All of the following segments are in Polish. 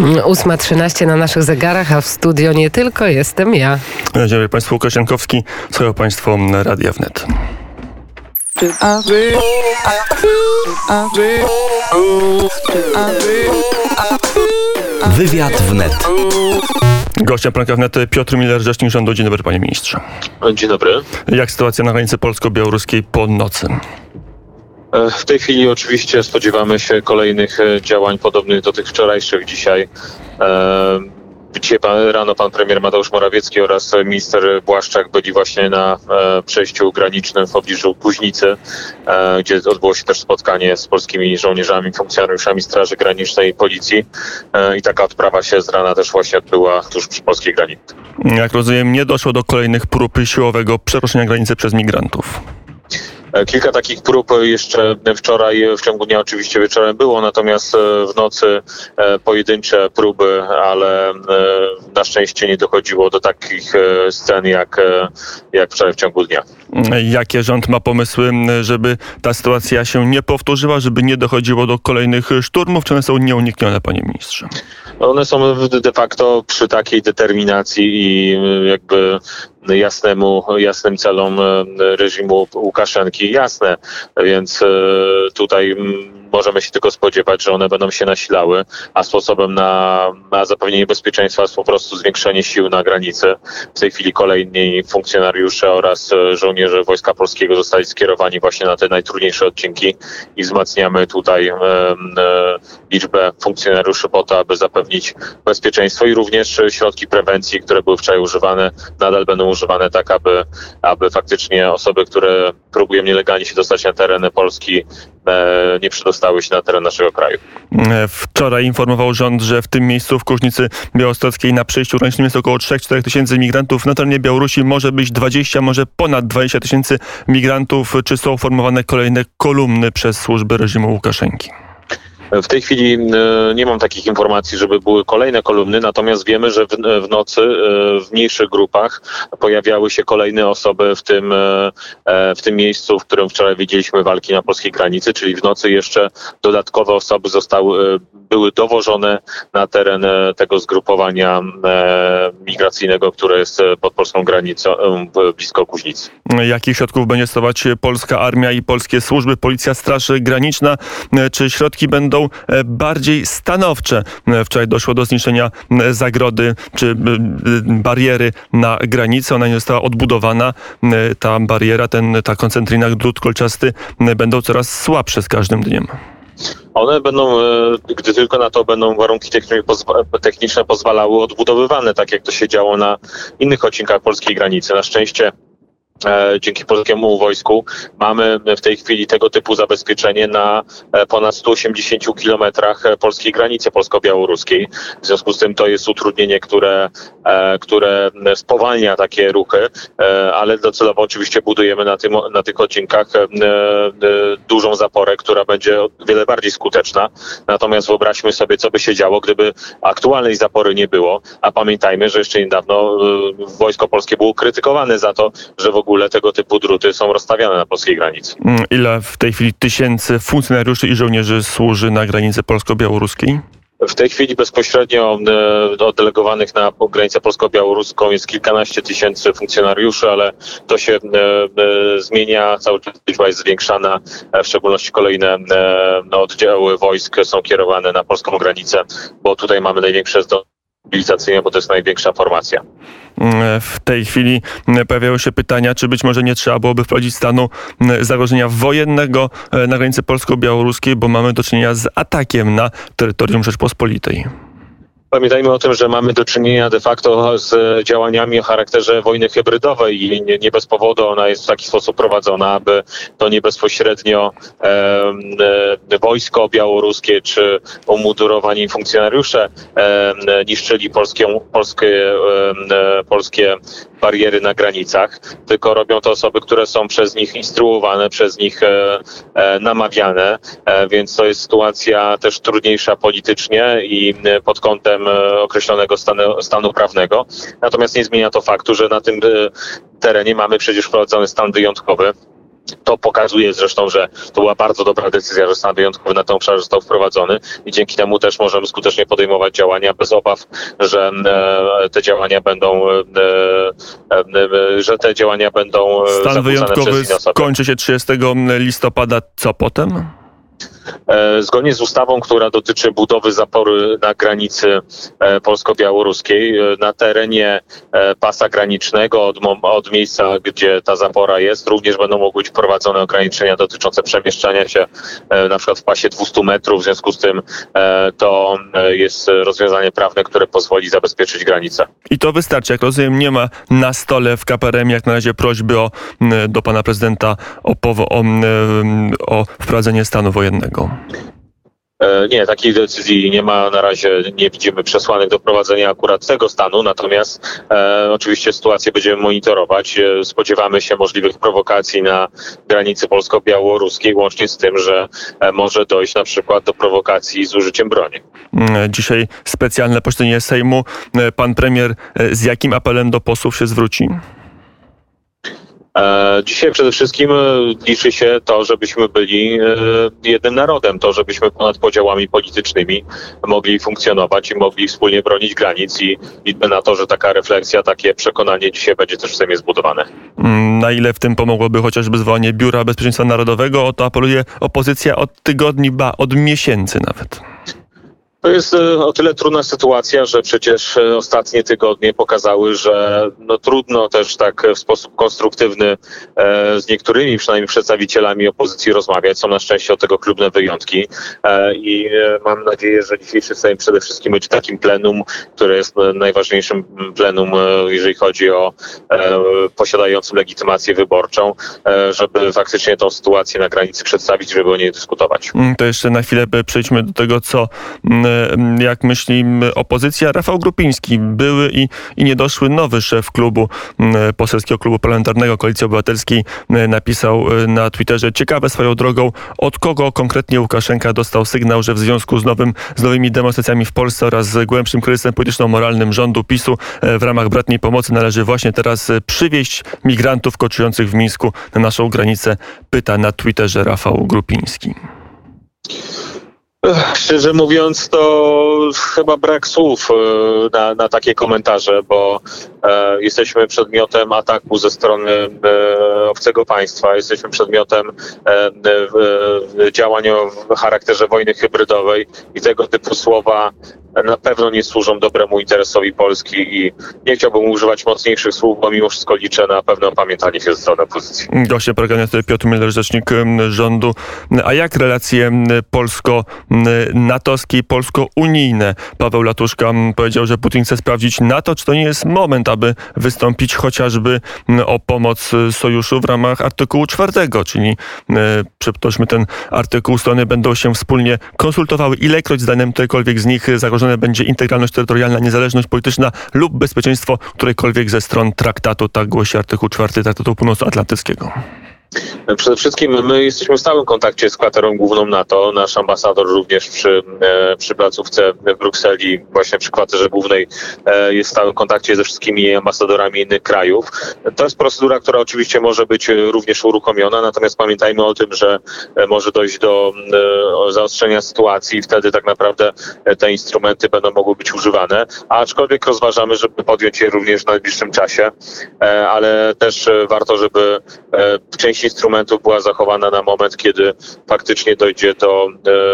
8.13 na naszych zegarach, a w studio nie tylko jestem ja. Dzień dobry Państwu, Łukasz Jankowski, słuchają Państwo Radia Wnet. Wywiad wnet. Gościem Pranka Wnet Piotr Miller, rzecznik rządu. Dzień dobry Panie Ministrze. Dzień dobry. Jak sytuacja na granicy polsko-białoruskiej po nocy? W tej chwili oczywiście spodziewamy się kolejnych e, działań podobnych do tych wczorajszych dzisiaj. E, rano pan premier Mateusz Morawiecki oraz minister Błaszczak byli właśnie na e, przejściu granicznym w pobliżu Kuźnicy, gdzie odbyło się też spotkanie z polskimi żołnierzami, funkcjonariuszami Straży Granicznej i Policji. I taka odprawa się z rana też właśnie odbyła tuż przy polskiej granicy. Jak rozumiem, nie doszło do kolejnych prób siłowego przekroczenia granicy przez migrantów. E, Kilka takich prób jeszcze wczoraj, w ciągu dnia oczywiście wieczorem było, natomiast e, w nocy e, pojedyncze próby, ale na szczęście nie dochodziło do takich scen jak, jak wczoraj w ciągu dnia. Jakie rząd ma pomysły, żeby ta sytuacja się nie powtórzyła, żeby nie dochodziło do kolejnych szturmów, czy one są nieuniknione, Panie Ministrze? One są de facto przy takiej determinacji i e, jakby jasnemu, jasnym celom e, reżimu Łukaszenki jasne, więc e, tutaj mm, możemy się tylko spodziewać, że one będą się nasilały, a sposobem na, na zapewnienie bezpieczeństwa jest po prostu zwiększenie sił na granicy. W tej chwili kolejni funkcjonariusze oraz e, żołnierze Wojska Polskiego zostali skierowani właśnie na te najtrudniejsze odcinki i wzmacniamy tutaj e, liczbę funkcjonariuszy po to, aby zapewnić bezpieczeństwo i również środki prewencji, które były wczoraj używane, nadal będą używane tak, aby, aby faktycznie osoby, które próbują nielegalnie się dostać na tereny Polski, nie przedostały się na teren naszego kraju. E, Wczoraj informował rząd, że w tym miejscu w Kuźnicy Białostockiej na przejściu granicznym jest około 3-4 tysięcy migrantów. Na terenie Białorusi może być 20, może ponad 20 tysięcy migrantów. Czy są formowane kolejne kolumny przez służby reżimu Łukaszenki? W tej chwili e, nie mam takich informacji, żeby były kolejne kolumny, natomiast wiemy, że w, w nocy e, w mniejszych grupach pojawiały się kolejne osoby w tym, e, e, w tym miejscu, w którym wczoraj widzieliśmy walki na polskiej granicy, czyli w nocy jeszcze dodatkowe osoby zostały, e, były dowożone na teren e, tego zgrupowania e, migracyjnego, które jest e, pod polską granicą, e, blisko Kuźnicy. Jakich środków będzie stosować polska armia i polskie służby, policja, straż graniczna? E, Czy środki będą e, bardziej stanowcze? E, Wczoraj doszło do zniszczenia e, zagrody czy bariery na granicy. Ona nie została odbudowana. Ta bariera, ten, ta koncentrina, drut kolczasty będą coraz słabsze z każdym dniem. One będą, gdy tylko na to będą warunki techniczne pozwalały, odbudowywane, tak jak to się działo na innych odcinkach polskiej granicy. Na szczęście dzięki polskiemu wojsku mamy w tej chwili tego typu zabezpieczenie na e, ponad 180 kilometrach e, polskiej granicy polsko-białoruskiej. W związku z tym to jest utrudnienie, które, e, które spowalnia takie ruchy, e, ale docelowo oczywiście budujemy na, tym, na tych odcinkach e, e, dużą zaporę, która będzie wiele bardziej skuteczna. Natomiast wyobraźmy sobie, co by się działo, gdyby aktualnej zapory nie było. A pamiętajmy, że jeszcze niedawno e, wojsko polskie było krytykowane za to, że w ogóle tego typu druty są rozstawiane na polskiej granicy. Mm, Ile w tej chwili tysięcy funkcjonariuszy i żołnierzy służy na granicy polsko-białoruskiej? W tej chwili bezpośrednio e, oddelegowanych na granicę polsko-białoruską jest kilkanaście tysięcy funkcjonariuszy, ale to się e, e, zmienia, cały czas liczba jest zwiększana, w szczególności kolejne no, oddziały wojsk są kierowane na polską granicę, bo tutaj mamy największe zdolności mobilizacyjne, bo to jest największa formacja. W tej chwili pojawiają się pytania, czy być może nie trzeba byłoby wprowadzić stanu zagrożenia wojennego na granicy polsko-białoruskiej, bo mamy do czynienia z atakiem na terytorium Rzeczpospolitej. Pamiętajmy o tym, że mamy do czynienia de facto z działaniami o charakterze wojny hybrydowej i nie, nie bez powodu ona jest w taki sposób prowadzona, aby to nie bezpośrednio em, e, wojsko białoruskie czy umundurowani funkcjonariusze em, niszczyli polskie, em, e, polskie bariery na granicach, tylko robią to osoby, które są przez nich instruowane, przez nich e, e, namawiane, e, więc to jest sytuacja też trudniejsza politycznie i pod kątem określonego stanu, stanu prawnego. Natomiast nie zmienia to faktu, że na tym terenie mamy przecież wprowadzony stan wyjątkowy. To pokazuje zresztą, że to była bardzo dobra decyzja, że stan wyjątkowy na ten obszar został wprowadzony i dzięki temu też możemy skutecznie podejmować działania bez obaw, że e, te działania będą, e, e, że te działania będą Stan wyjątkowy skończy się 30 listopada. Co potem? E, zgodnie z ustawą, która dotyczy budowy zapory na granicy e, polsko-białoruskiej, e, na terenie pasa granicznego od, od miejsca, gdzie ta zapora jest, również będą mogły być wprowadzone ograniczenia dotyczące przemieszczania się na przykład w pasie 200 metrów. W związku z tym to jest rozwiązanie prawne, które pozwoli zabezpieczyć granicę. I to wystarczy. Jak rozumiem, nie ma na stole w KPRM jak na razie prośby o, do pana prezydenta o, o, o wprowadzenie stanu wojennego. E, nie, takiej decyzji nie ma. Na razie nie widzimy przesłanek do prowadzenia akurat tego stanu, natomiast e, oczywiście sytuację będziemy monitorować. E, spodziewamy się możliwych prowokacji na granicy polsko-białoruskiej, łącznie z tym, że e, może dojść na przykład do prowokacji z użyciem broni. Mm, dzisiaj specjalne posiedzenie Sejmu. Pan premier z jakim apelem do posłów się zwróci? E, dzisiaj przede wszystkim e, liczy się to, żebyśmy byli e, jednym narodem, to, żebyśmy ponad podziałami politycznymi mogli funkcjonować i mogli wspólnie bronić granic i liczmy na to, że taka refleksja, takie przekonanie dzisiaj będzie też w Sejmie zbudowane. Mm, na ile w tym pomogłoby chociażby zwołanie Biura Bezpieczeństwa Narodowego? O to apeluje opozycja od tygodni, ba, od miesięcy nawet. To jest e, o tyle trudna sytuacja, że przecież e, ostatnie tygodnie pokazały, że no trudno też tak w sposób konstruktywny e, z niektórymi przynajmniej przedstawicielami opozycji rozmawiać. Są na szczęście od tego klubne wyjątki i mam nadzieję, że dzisiejszy Sejm przede wszystkim będzie takim plenum, które jest najważniejszym plenum, jeżeli chodzi o posiadającym legitymację wyborczą, żeby faktycznie tą sytuację na granicy przedstawić, żeby o niej dyskutować. Mm, to jeszcze na chwilę przejdźmy do tego, co mm, jak myśli opozycja. Rafał Grupiński, były i, i niedoszły nowy szef klubu, poselskiego klubu parlamentarnego Koalicji Obywatelskiej, napisał e, na Twitterze ciekawe swoją drogą, od kogo konkretnie Łukaszenka dostał sygnał, że w związku z, nowym, z nowymi demonstracjami w Polsce oraz z głębszym kryzysem polityczno-moralnym rządu PiSu e, w ramach bratniej pomocy należy właśnie teraz e, przywieźć migrantów koczujących w Mińsku na naszą granicę, pyta na Twitterze Rafał Grupiński. Szczerze mówiąc, to chyba brak słów e, na, na takie komentarze, bo e, jesteśmy przedmiotem ataku ze strony e, obcego państwa, jesteśmy przedmiotem e, działań o charakterze wojny hybrydowej i tego typu słowa na pewno nie służą dobremu interesowi Polski i nie chciałbym używać mocniejszych słów, bo mimo wszystko liczę na pewne opamiętanie się ze strony opozycji. Goście programu Piotr Miller, rzecznik rządu. A jak relacje polsko-natowskie i polsko-unijne? Paweł Latuszka powiedział, że Putin chce sprawdzić NATO, czy to nie jest moment, aby wystąpić chociażby o pomoc sojuszu w ramach artykułu czwartego, czyli przytoczmy ten artykuł, strony będą się wspólnie konsultowały, ilekroć zdaniem którejkolwiek z nich zagrożone będzie integralność terytorialna, niezależność polityczna lub bezpieczeństwo którejkolwiek ze stron traktatu, tak głosi artykuł 4 Traktatu Północnoatlantyckiego. Przede wszystkim my jesteśmy w stałym kontakcie z kwaterą główną NATO. Nasz ambasador również przy, e, przy placówce w Brukseli, właśnie przy kwaterze głównej, e, jest w stałym kontakcie ze wszystkimi ambasadorami innych krajów. To jest procedura, która oczywiście może być również uruchomiona, natomiast pamiętajmy o tym, że e, może dojść do zaostrzenia sytuacji i wtedy tak naprawdę te instrumenty będą mogły być używane, aczkolwiek rozważamy, żeby podjąć je również w najbliższym czasie, ale też warto, żeby część część instrumentów była zachowana na moment, kiedy faktycznie dojdzie do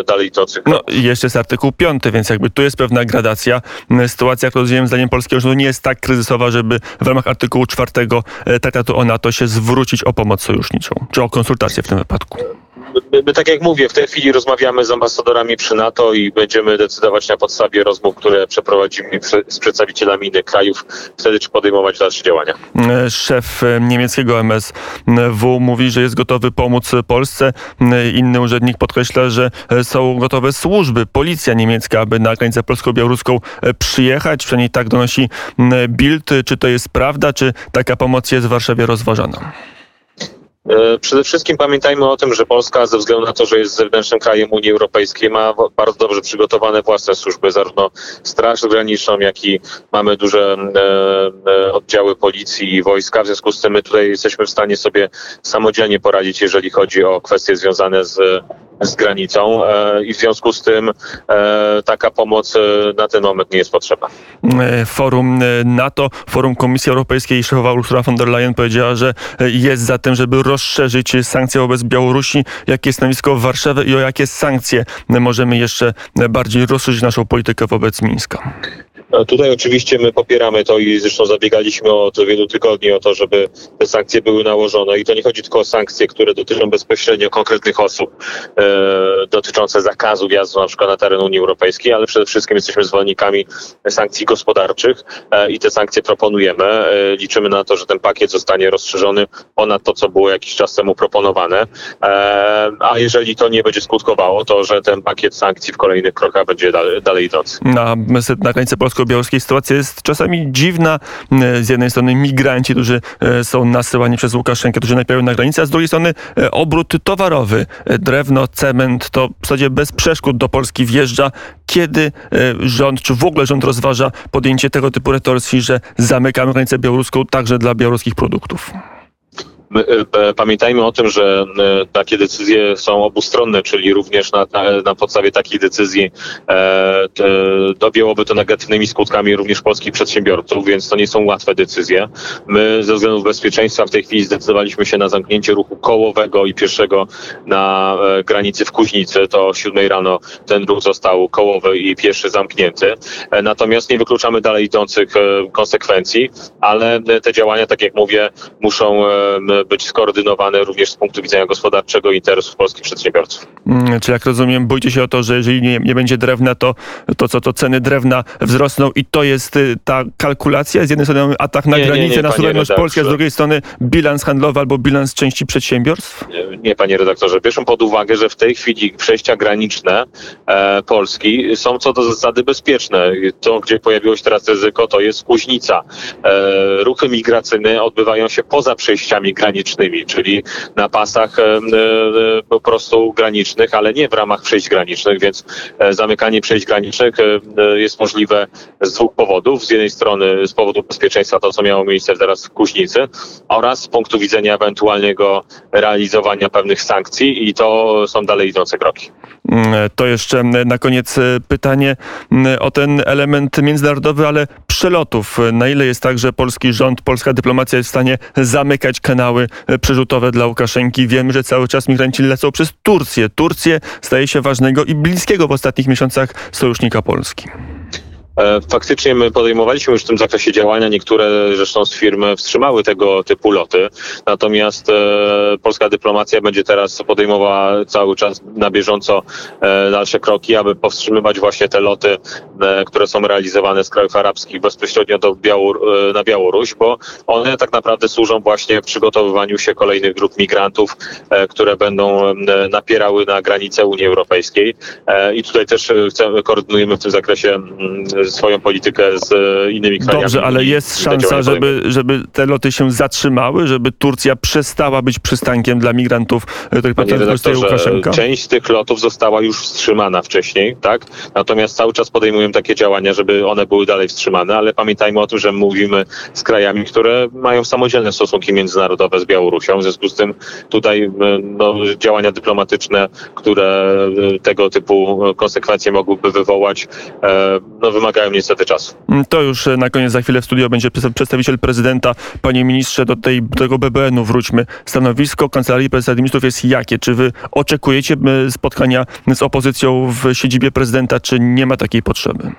e, dalej tocy. No i jeszcze jest artykuł 5, więc jakby tu jest pewna gradacja. Sytuacja, jak rozumiem, zdaniem polskiego rządu nie jest tak kryzysowa, żeby w ramach artykułu 4 e, traktatu o NATO się zwrócić o pomoc sojuszniczą, czy o konsultację w tym wypadku. My, my, tak jak mówię, w tej chwili rozmawiamy z ambasadorami przy NATO i będziemy decydować na podstawie rozmów, które przeprowadzimy z przedstawicielami innych krajów, wtedy czy podejmować dalsze działania. E, szef e, niemieckiego MSW mówi, że jest gotowy pomóc Polsce. E, inny urzędnik podkreśla, że są gotowe służby, policja niemiecka, aby na granicę polsko-białoruską przyjechać. Przynajmniej tak donosi Bild. Czy to jest prawda, czy taka pomoc jest w Warszawie rozważana? E, przede wszystkim pamiętajmy o tym, że Polska ze względu na to, że jest zewnętrznym krajem Unii Europejskiej ma bardzo dobrze przygotowane własne służby, zarówno Straż Graniczną, jak i mamy duże e, e, oddziały policji i wojska. W związku z tym my tutaj jesteśmy w stanie sobie samodzielnie poradzić, jeżeli chodzi o kwestie związane z z granicą e, i w związku z tym e, taka pomoc e, na ten moment nie jest potrzebna. Forum NATO, Forum Komisji Europejskiej szefowa Ursula von der Leyen powiedziała, że jest za tym, żeby rozszerzyć sankcje wobec Białorusi. Jakie jest stanowisko Warszawy i o jakie sankcje możemy jeszcze bardziej rozszerzyć naszą politykę wobec Mińska? Tutaj oczywiście my popieramy to i zresztą zabiegaliśmy od wielu tygodni o to, żeby te sankcje były nałożone. I to nie chodzi tylko o sankcje, które dotyczą bezpośrednio konkretnych osób, e, dotyczące zakazu wjazdu na przykład na teren Unii Europejskiej, ale przede wszystkim jesteśmy zwolennikami sankcji gospodarczych e, i te sankcje proponujemy. E, liczymy na to, że ten pakiet zostanie rozszerzony ponad to, co było jakiś czas temu proponowane. E, a jeżeli to nie będzie skutkowało, to że ten pakiet sankcji w kolejnych krokach będzie dalej, dalej idący. Na, na granicy polsko polsko-białoruskiej sytuacja jest czasami dziwna. Z jednej strony migranci, którzy e, są nasyłani przez Łukaszenkę, którzy najpierw na granicę, a z drugiej strony e, obrót towarowy. E, drewno, cement to w zasadzie bez przeszkód do Polski wjeżdża. Kiedy rząd, czy w ogóle rząd rozważa podjęcie tego typu retorsji, że zamykamy granicę białoruską także dla białoruskich produktów? E, pamiętajmy o tym, że e, takie decyzje są obustronne, czyli również na, na, podstawie takich decyzji e, dobiłoby to negatywnymi skutkami również polskich przedsiębiorców, więc to nie są łatwe decyzje. My ze względów bezpieczeństwa w tej chwili zdecydowaliśmy się na zamknięcie ruchu kołowego i pieszego na e, granicy w Kuźnicy. To o 7 rano ten ruch został kołowy i pieszy zamknięty. Natomiast nie wykluczamy dalej idących konsekwencji, ale te działania, tak jak mówię, muszą być skoordynowane również z punktu widzenia gospodarczego i interesów polskich przedsiębiorców. Hmm, czy jak rozumiem, boicie się o to, że jeżeli nie, nie będzie drewna, to, to co, to ceny drewna wzrosną i to jest y, ta kalkulacja? Z jednej strony atak na nie, granicę, nie, nie, na suwerenność Polski, a z drugiej strony bilans handlowy albo bilans części przedsiębiorstw? Nie, nie panie redaktorze. Bierzmy pod uwagę, że w tej chwili przejścia graniczne e, Polski są co do zasady bezpieczne. To, gdzie pojawiło się teraz ryzyko, to jest Kuźnica. E, ruchy migracyjne odbywają się poza przejściami granicznymi granicznymi, czyli na pasach e, e, po prostu granicznych, ale nie w ramach przejść granicznych, więc e, zamykanie przejść granicznych jest możliwe z dwóch powodów. Z jednej strony z powodu bezpieczeństwa, to co miało miejsce teraz w Kuźnicy, oraz z punktu widzenia ewentualnego realizowania pewnych sankcji i to są dalej idące kroki. Mm, to jeszcze na koniec pytanie mm, o ten element międzynarodowy, ale przelotów. Na ile jest tak, że polski rząd, polska dyplomacja jest w stanie zamykać kanały E, przerzutowe dla Łukaszenki. Wiemy, że cały czas migranci lecą przez Turcję. Turcję staje się ważnego i bliskiego w ostatnich miesiącach sojusznika Polski. E, faktycznie my podejmowaliśmy już w tym zakresie działania. Niektóre zresztą z firm wstrzymały tego typu loty. Natomiast e, polska dyplomacja będzie teraz podejmowała cały czas na bieżąco e, dalsze kroki, aby powstrzymywać właśnie te loty, które są realizowane z krajów arabskich bezpośrednio do Białor na Białoruś, bo one tak naprawdę służą właśnie przygotowywaniu się kolejnych grup migrantów, które będą napierały na granice Unii Europejskiej. I tutaj też koordynujemy w tym zakresie mm, swoją politykę z e, innymi krajami. Dobrze, ale jest szansa, żeby, żeby te loty się zatrzymały, żeby Turcja przestała być przystankiem dla migrantów, e, których potem Łukaszenka? Część tych lotów została już wstrzymana wcześniej, tak? Natomiast cały czas podejmujemy takie działania, żeby one były dalej wstrzymane, ale pamiętajmy o tym, że mówimy z krajami, które mają samodzielne stosunki międzynarodowe z Białorusią. W związku z tym tutaj e, no, działania dyplomatyczne, które tego typu konsekwencje mogłyby wywołać, no, wymagają wymagają niestety czasu. Mm, to już e, na koniec, za chwilę w studio będzie przedstawiciel prezydenta. Panie ministrze, do, tej, do tego BBN-u wróćmy. Stanowisko Kancelarii Prezydenta Ministrów jest jakie? Czy wy oczekujecie spotkania z opozycją w siedzibie prezydenta, czy nie ma takiej potrzeby?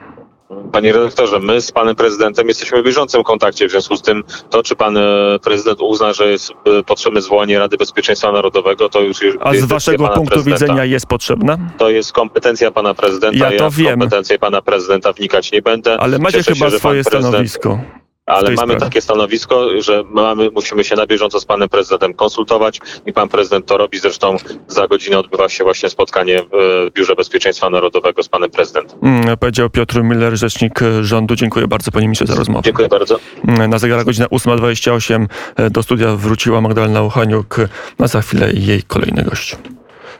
Panie redaktorze, my z panem prezydentem jesteśmy w bieżącym kontakcie, w związku z tym to, czy pan e, prezydent uzna, że jest potrzebne zwołanie Rady Bezpieczeństwa Narodowego, to już jest A z waszego punktu prezydenta. widzenia jest potrzebna? To jest kompetencja pana prezydenta, ja to ja wiem. kompetencje pana prezydenta wnikać nie będę. Ale macie Cieszę chyba się, swoje stanowisko. Ale mamy sprawie. takie stanowisko, że mamy, musimy się na bieżąco z panem prezydentem konsultować i pan prezydent to robi. Zresztą za godzinę odbywa się właśnie spotkanie w e, Biurze Bezpieczeństwa Narodowego z panem prezydentem. Mm, Powiedział Piotr Miller, rzecznik e, rządu. Dziękuję bardzo panie ministrze za rozmowę. Dziękuję bardzo. Mm, Na zegarach godzina 8.28 e, do studia wróciła Magdalena Uchaniuk, a za chwilę jej kolejny gość.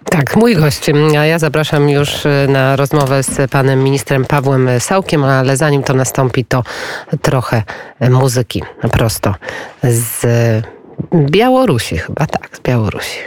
Tak, mój gość, a ja zapraszam już e, na rozmowę z panem ministrem Pawłem Sałkiem, ale zanim to nastąpi, to trochę muzyki prosto z Białorusi chyba, tak, z Białorusi.